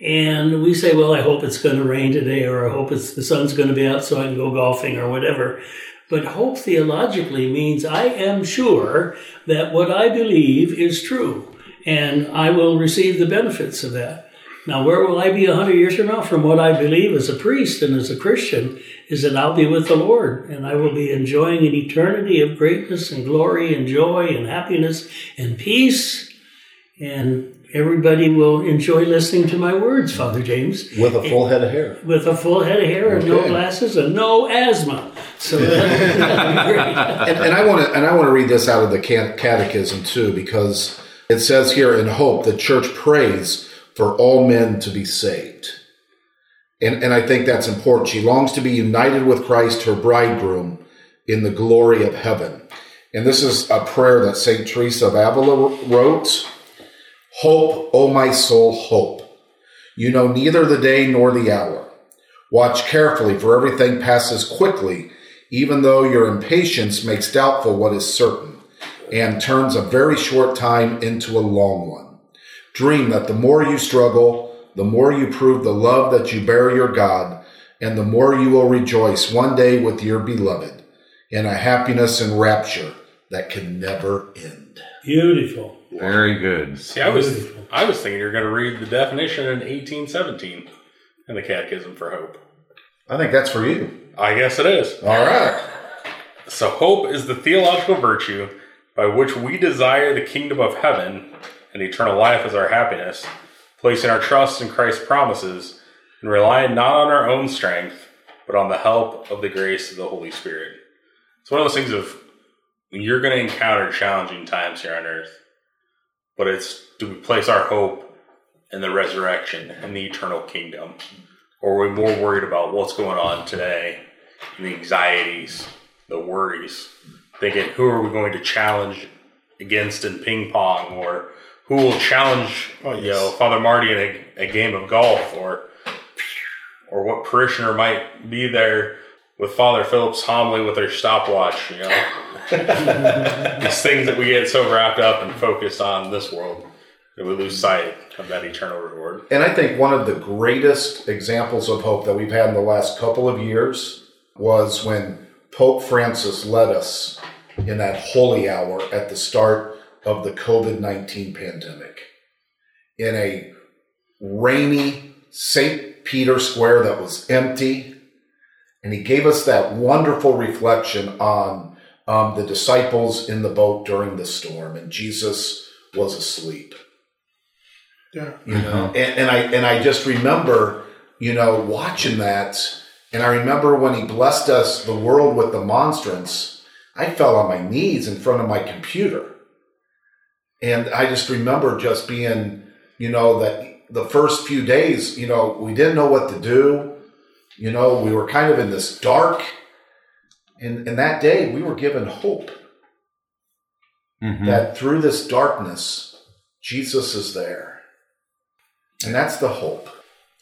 And we say, well, I hope it's going to rain today, or I hope it's the sun's going to be out so I can go golfing, or whatever. But hope theologically means I am sure that what I believe is true, and I will receive the benefits of that. Now, where will I be a hundred years from now? From what I believe as a priest and as a Christian, is that I'll be with the Lord, and I will be enjoying an eternity of greatness and glory and joy and happiness and peace, and everybody will enjoy listening to my words, Father James, With a full head of hair. with a full head of hair and no glasses and no asthma. So that, that'd be great. and, and I want to and I want to read this out of the catechism too because it says here in hope the church prays for all men to be saved. And and I think that's important. She longs to be united with Christ her bridegroom in the glory of heaven. And this is a prayer that St. Teresa of Avila wrote. Hope, O my soul, hope. You know neither the day nor the hour. Watch carefully, for everything passes quickly, even though your impatience makes doubtful what is certain, and turns a very short time into a long one. Dream that the more you struggle, the more you prove the love that you bear your God, and the more you will rejoice one day with your beloved in a happiness and rapture that can never end. Beautiful. Very good. See, I was I was thinking you're going to read the definition in 1817 in the Catechism for Hope. I think that's for you. I guess it is. All right. So, hope is the theological virtue by which we desire the kingdom of heaven and eternal life as our happiness, placing our trust in Christ's promises and relying not on our own strength, but on the help of the grace of the Holy Spirit. It's one of those things of when you're going to encounter challenging times here on earth. But it's do we place our hope in the resurrection and the eternal kingdom? Or are we more worried about what's going on today, and the anxieties, the worries, thinking who are we going to challenge against in ping pong, or who will challenge Oh, you know Father Marty in a, a game of golf, or or what parishioner might be there with Father Phillips homily with their stopwatch, you know. These things that we get so wrapped up and focused on this world that we lose sight of that eternal reward. And I think one of the greatest examples of hope that we've had in the last couple of years was when Pope Francis led us in that holy hour at the start of the COVID 19 pandemic in a rainy St. Peter Square that was empty. And he gave us that wonderful reflection on um, the disciples in the boat during the storm, and Jesus was asleep. Yeah. you know? And, and i and i just remember you know watching that and i remember when he blessed us the world with the monstrance i fell on my knees in front of my computer. And i just remember just being you know that the first few days you know we didn't know what to do you know we were kind of in this dark and and that day we were given hope Mhm. that through this darkness, Jesus is there. And that's the hope.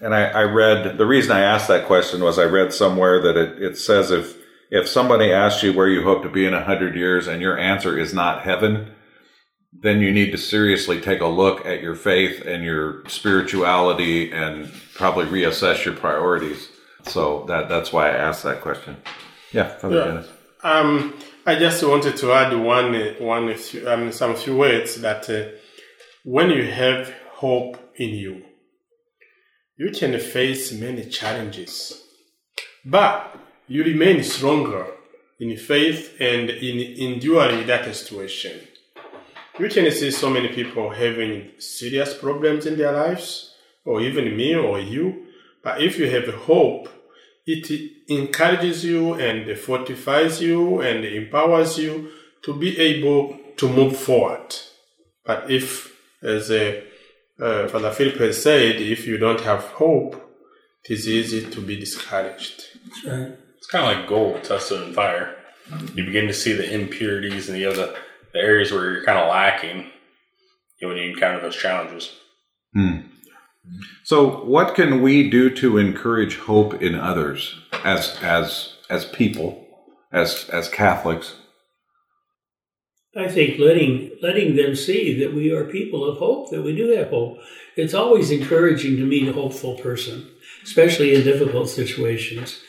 And I, I read the reason I asked that question was I read somewhere that it, it says if if somebody asks you where you hope to be in a hundred years and your answer is not heaven, then you need to seriously take a look at your faith and your spirituality and probably reassess your priorities. So that that's why I asked that question. Yeah, Father Yeah. Dennis. Um, I just wanted to add one, uh, one, few, um, some few words that uh, when you have hope in you, you can face many challenges, but you remain stronger in faith and in enduring that situation. You can see so many people having serious problems in their lives, or even me or you, but if you have hope, it encourages you and fortifies you and empowers you to be able to move forward. But if, as uh, uh, Father Philip has said, if you don't have hope, it is easy to be discouraged. Right. It's kind of like gold tested in fire. You begin to see the impurities and the other the areas where you're kind of lacking when you encounter those challenges. So, what can we do to encourage hope in others as as as people, as as Catholics? I think letting letting them see that we are people of hope, that we do have hope. It's always encouraging to meet a hopeful person, especially in difficult situations.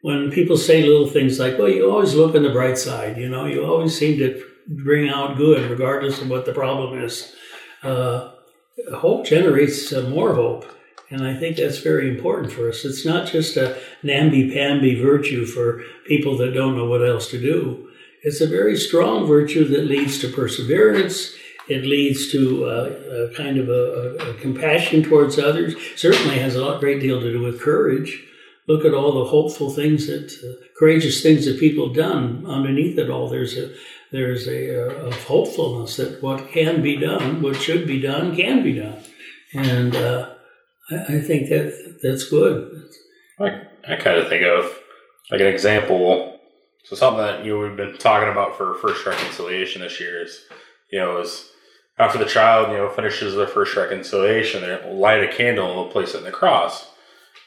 When people say little things like, "Well, you always look on the bright side," you know, you always seem to bring out good, regardless of what the problem is. Uh, hope generates uh, more hope, and I think that's very important for us. It's not just a namby-pamby virtue for people that don't know what else to do. It's a very strong virtue that leads to perseverance. It leads to uh, a kind of a, a, a compassion towards others. Certainly has a lot, great deal to do with courage. Look at all the hopeful things that, uh, courageous things that people have done. Underneath it all, there's a there's a, hopefulness that what can be done, what should be done, can be done, and uh, I, I think that that's good. I, I kind of think of like an example. So something that you know, we've been talking about for first reconciliation this year is, you know, is after the child you know finishes their first reconciliation, they light a candle and they'll place it in the cross.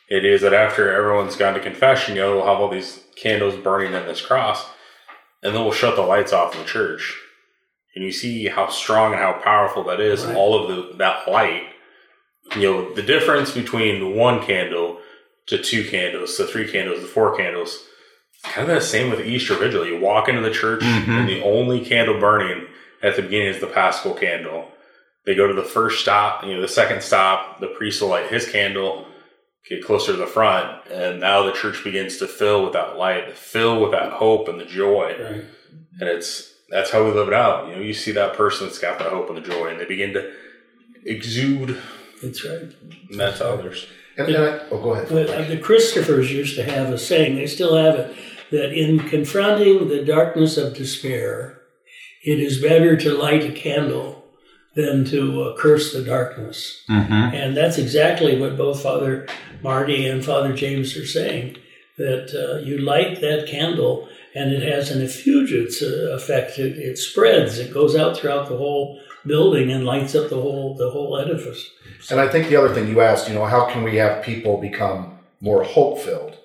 It is that after everyone's gone to confession, you know, they'll have all these candles burning in this cross, and then we'll shut the lights off in the church. And you see how strong and how powerful that is, Right. all of the, that light. You know, the difference between one candle to two candles, to three candles, to four candles. Kind of the same with Easter Vigil. You walk into the church, mm-hmm. and the only candle burning at the beginning is the Paschal candle. They go to the first stop, you know, the second stop, the priest will light his candle, get closer to the front, and now the church begins to fill with that light, fill with that hope and the joy. Right. And it's that's how we live it out. You know, you see that person that's got that hope and the joy, and they begin to exude That's right. that to others. And, and I, oh, go ahead. But uh, the Christophers used to have a saying, they still have it, that in confronting the darkness of despair, it is better to light a candle than to uh, curse the darkness. Mm-hmm. And that's exactly what both Father Marty and Father James are saying that uh, you light that candle and it has an effulgence uh, effect. It, it spreads, it goes out throughout the whole building and lights up the whole the whole edifice. And I think the other thing you asked, you know, how can we have people become more hope filled?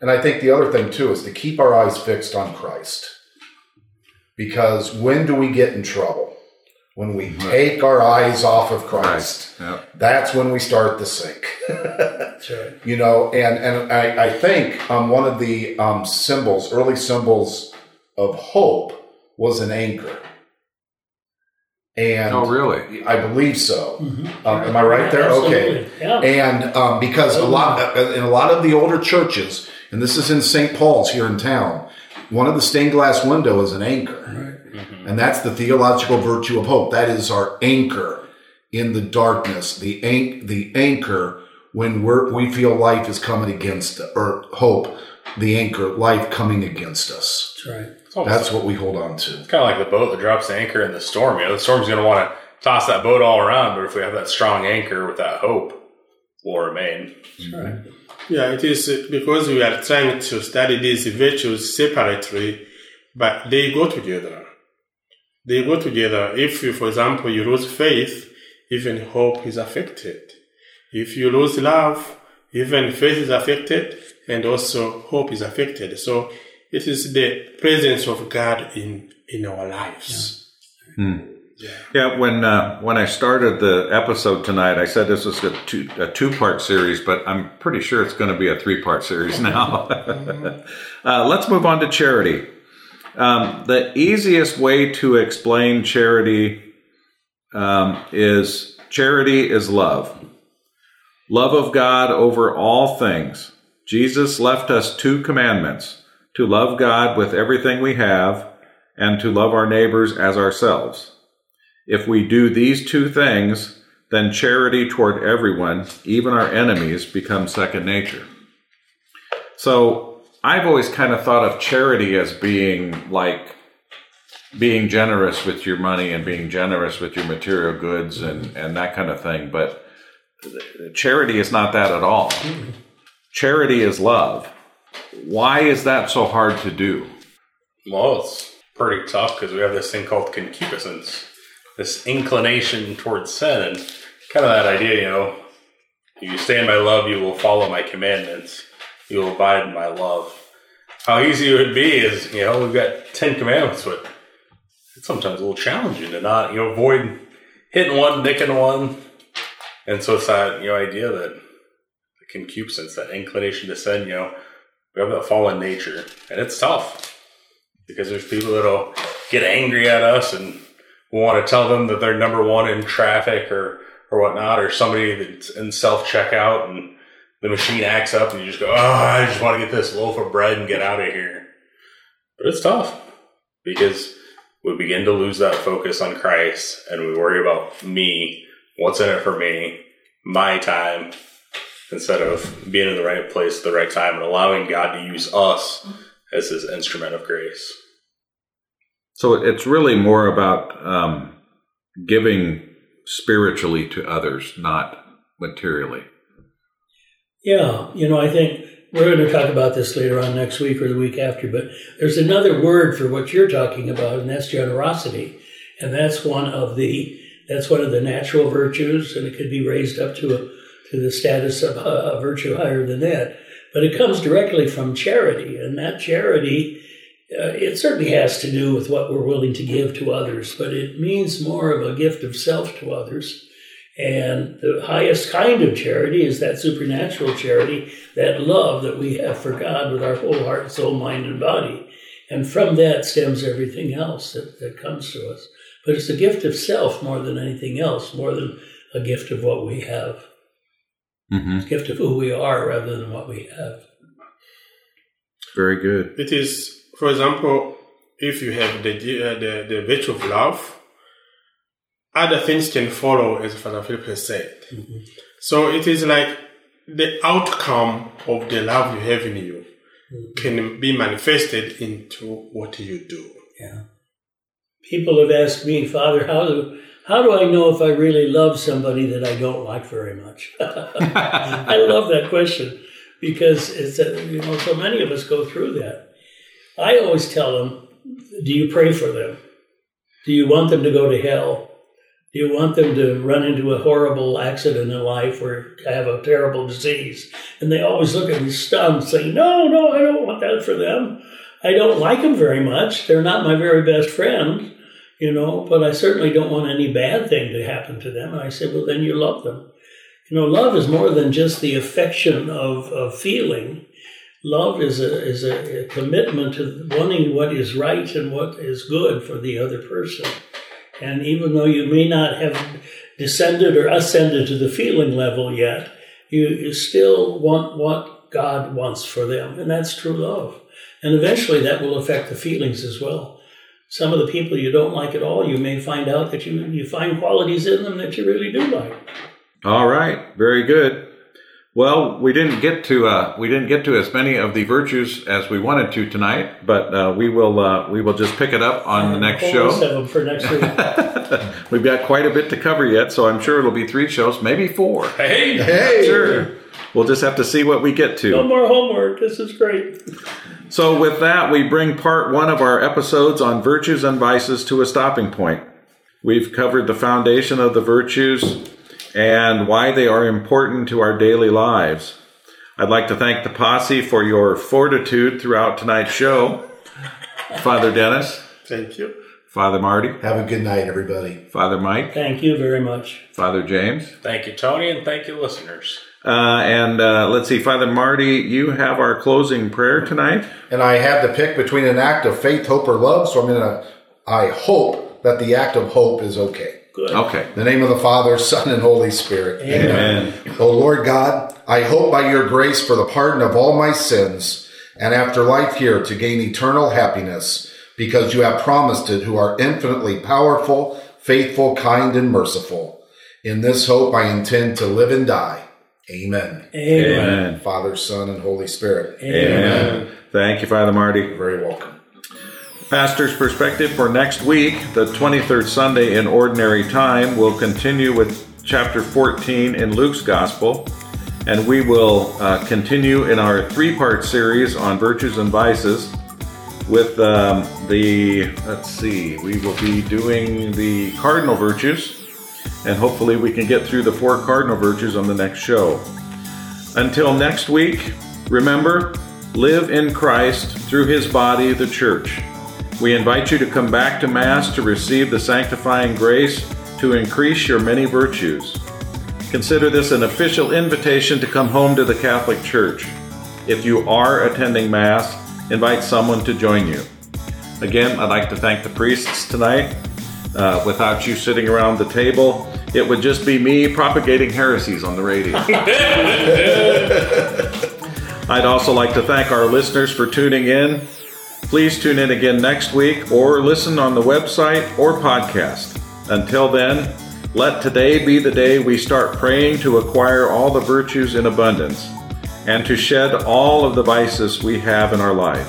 And I think the other thing too is to keep our eyes fixed on Christ. Because when do we get in trouble? When we take our eyes off of Christ. Yeah. That's when we start to sink. That's right. you know, and, and I, I think um, one of the um, symbols, early symbols of hope was an anchor. And Oh, really? I believe so. Mhm. Um, am I right there? Okay. Yeah. And um, because a lot in a lot of the older churches, and this is in St. Paul's here in town, one of the stained glass window is an anchor, and that's the theological virtue of hope. That is our anchor in the darkness. The anch- the anchor when we're we feel life is coming against or hope. The anchor, life coming against us. That's right. It's almost That's what we hold on to. It's kind of like the boat that drops the anchor in the storm. You know, the storm's going to want to toss that boat all around, but if we have that strong anchor with that hope, we'll remain. That's right. Yeah, it is uh, because we are trying to study these virtues separately, but they go together. They go together. If, you, for example, you lose faith, even hope is affected. If you lose love, even faith is affected, and also hope is affected. So it is the presence of God in in our lives. Yeah, Yeah. when uh, when I started the episode tonight, I said this was a two a two part series, but I'm pretty sure it's going to be a three part series now. uh, let's move on to charity. Um, the easiest way to explain charity um, is charity is love, love of God over all things. Jesus left us two commandments: to love God with everything we have, and to love our neighbors as ourselves. If we do these two things, then charity toward everyone, even our enemies, becomes second nature. So I've always kind of thought of charity as being like being generous with your money and being generous with your material goods and, and that kind of thing. But charity is not that at all. Charity is love. Why is that so hard to do? Well, it's pretty tough because we have this thing called concupiscence, this inclination towards sin, and kind of that idea, you know, if you stay in my love, you will follow my commandments, you will abide in my love. How easy it would be is, you know, we've got 10 commandments, but it's sometimes a little challenging to not, you know, avoid hitting one, nicking one. And so it's that, you know, idea that the concupiscence, that inclination to sin, you know, we have that fallen nature, and it's tough because there's people that'll get angry at us and we want to tell them that they're number one in traffic or or whatnot, or somebody that's in self checkout and the machine acts up and you just go, oh, I just want to get this loaf of bread and get out of here. But it's tough because we begin to lose that focus on Christ and we worry about me, what's in it for me, my time, instead of being in the right place at the right time and allowing God to use us as his instrument of grace. So it's really more about um, giving spiritually to others, not materially. Yeah, you know, I think we're going to talk about this later on next week or the week after, but there's another word for what you're talking about, and that's generosity. And that's one of the that's one of the natural virtues, and it could be raised up to a to the status of a, a virtue higher than that. But it comes directly from charity, and that charity uh, it certainly has to do with what we're willing to give to others, but it means more of a gift of self to others. And the highest kind of charity is that supernatural charity, that love that we have for God with our whole heart, soul, mind, and body. And from that stems everything else that, that comes to us. But it's a gift of self more than anything else, more than a gift of what we have. Mm-hmm. It's a gift of who we are rather than what we have. Very good. It is, for example, if you have the uh, the, the virtue of love, other things can follow, as Father Philip has said. Mm-hmm. So it is like the outcome of the love you have in you mm-hmm. can be manifested into what you do. Yeah. people have asked me, Father, how do how do I know if I really love somebody that I don't like very much? I love that question because it's a, you know so many of us go through that. I always tell them, do you pray for them? Do you want them to go to hell? Do you want them to run into a horrible accident in life or have a terrible disease? And they always look at me stunned, saying, No, no, I don't want that for them. I don't like them very much. They're not my very best friend, you know, but I certainly don't want any bad thing to happen to them. And I said, Well, then you love them. You know, love is more than just the affection of, of feeling. Love is a is a, a commitment to wanting what is right and what is good for the other person. And even though you may not have descended or ascended to the feeling level yet, you, you still want what God wants for them. And that's true love. And eventually that will affect the feelings as well. Some of the people you don't like at all, you may find out that you, you find qualities in them that you really do like. All right, very good. Well, we didn't get to uh, we didn't get to as many of the virtues as we wanted to tonight, but uh, we will uh, we will just pick it up on the next show. list for next week. We've got quite a bit to cover yet, so I'm sure it'll be three shows, maybe four. Hey, Hey, Sure. We'll just have to see what we get to. no more homework. This is great. So, with that, we bring part one of our episodes on virtues and vices to a stopping point. We've covered the foundation of the virtues and why they are important to our daily lives. I'd like to thank the posse for your fortitude throughout tonight's show. Father Dennis, Thank you. Father Marty, Have a good night, everybody. Father Mike, Thank you very much. Father James. thank you, Tony, and thank you, listeners. Uh, and uh, let's see, Father Marty, you have our closing prayer tonight. And I have to pick between an act of faith, hope, or love. So I'm gonna. I hope that the act of hope is okay. Good. Okay. In the name of the Father, Son, and Holy Spirit. Amen. O oh, Lord God, I hope by your grace for the pardon of all my sins, and after life here to gain eternal happiness, because you have promised it, who are infinitely powerful, faithful, kind, and merciful. In this hope I intend to live and die. Amen. Amen. Amen. Father, Son, and Holy Spirit. Amen. Thank you, Father Marty. You're very welcome. Pastor's perspective for next week, the 23rd Sunday in Ordinary Time, will continue with chapter 14 in Luke's Gospel. And we will uh, continue in our three part series on virtues and vices with um, the, let's see, we will be doing the cardinal virtues. And hopefully we can get through the four cardinal virtues on the next show. Until next week, remember, live in Christ through his body, the church. We invite you to come back to Mass to receive the sanctifying grace to increase your many virtues. Consider this an official invitation to come home to the Catholic Church. If you are attending Mass, invite someone to join you. Again, I'd like to thank the priests tonight. Uh, without you sitting around the table, it would just be me propagating heresies on the radio. I'd also like to thank our listeners for tuning in. Please tune in again next week or listen on the website or podcast. Until then, let today be the day we start praying to acquire all the virtues in abundance and to shed all of the vices we have in our life.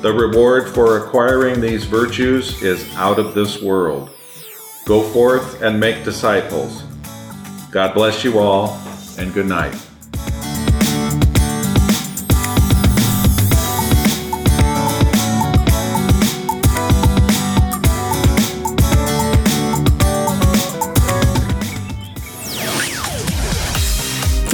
The reward for acquiring these virtues is out of this world. Go forth and make disciples. God bless you all, and good night.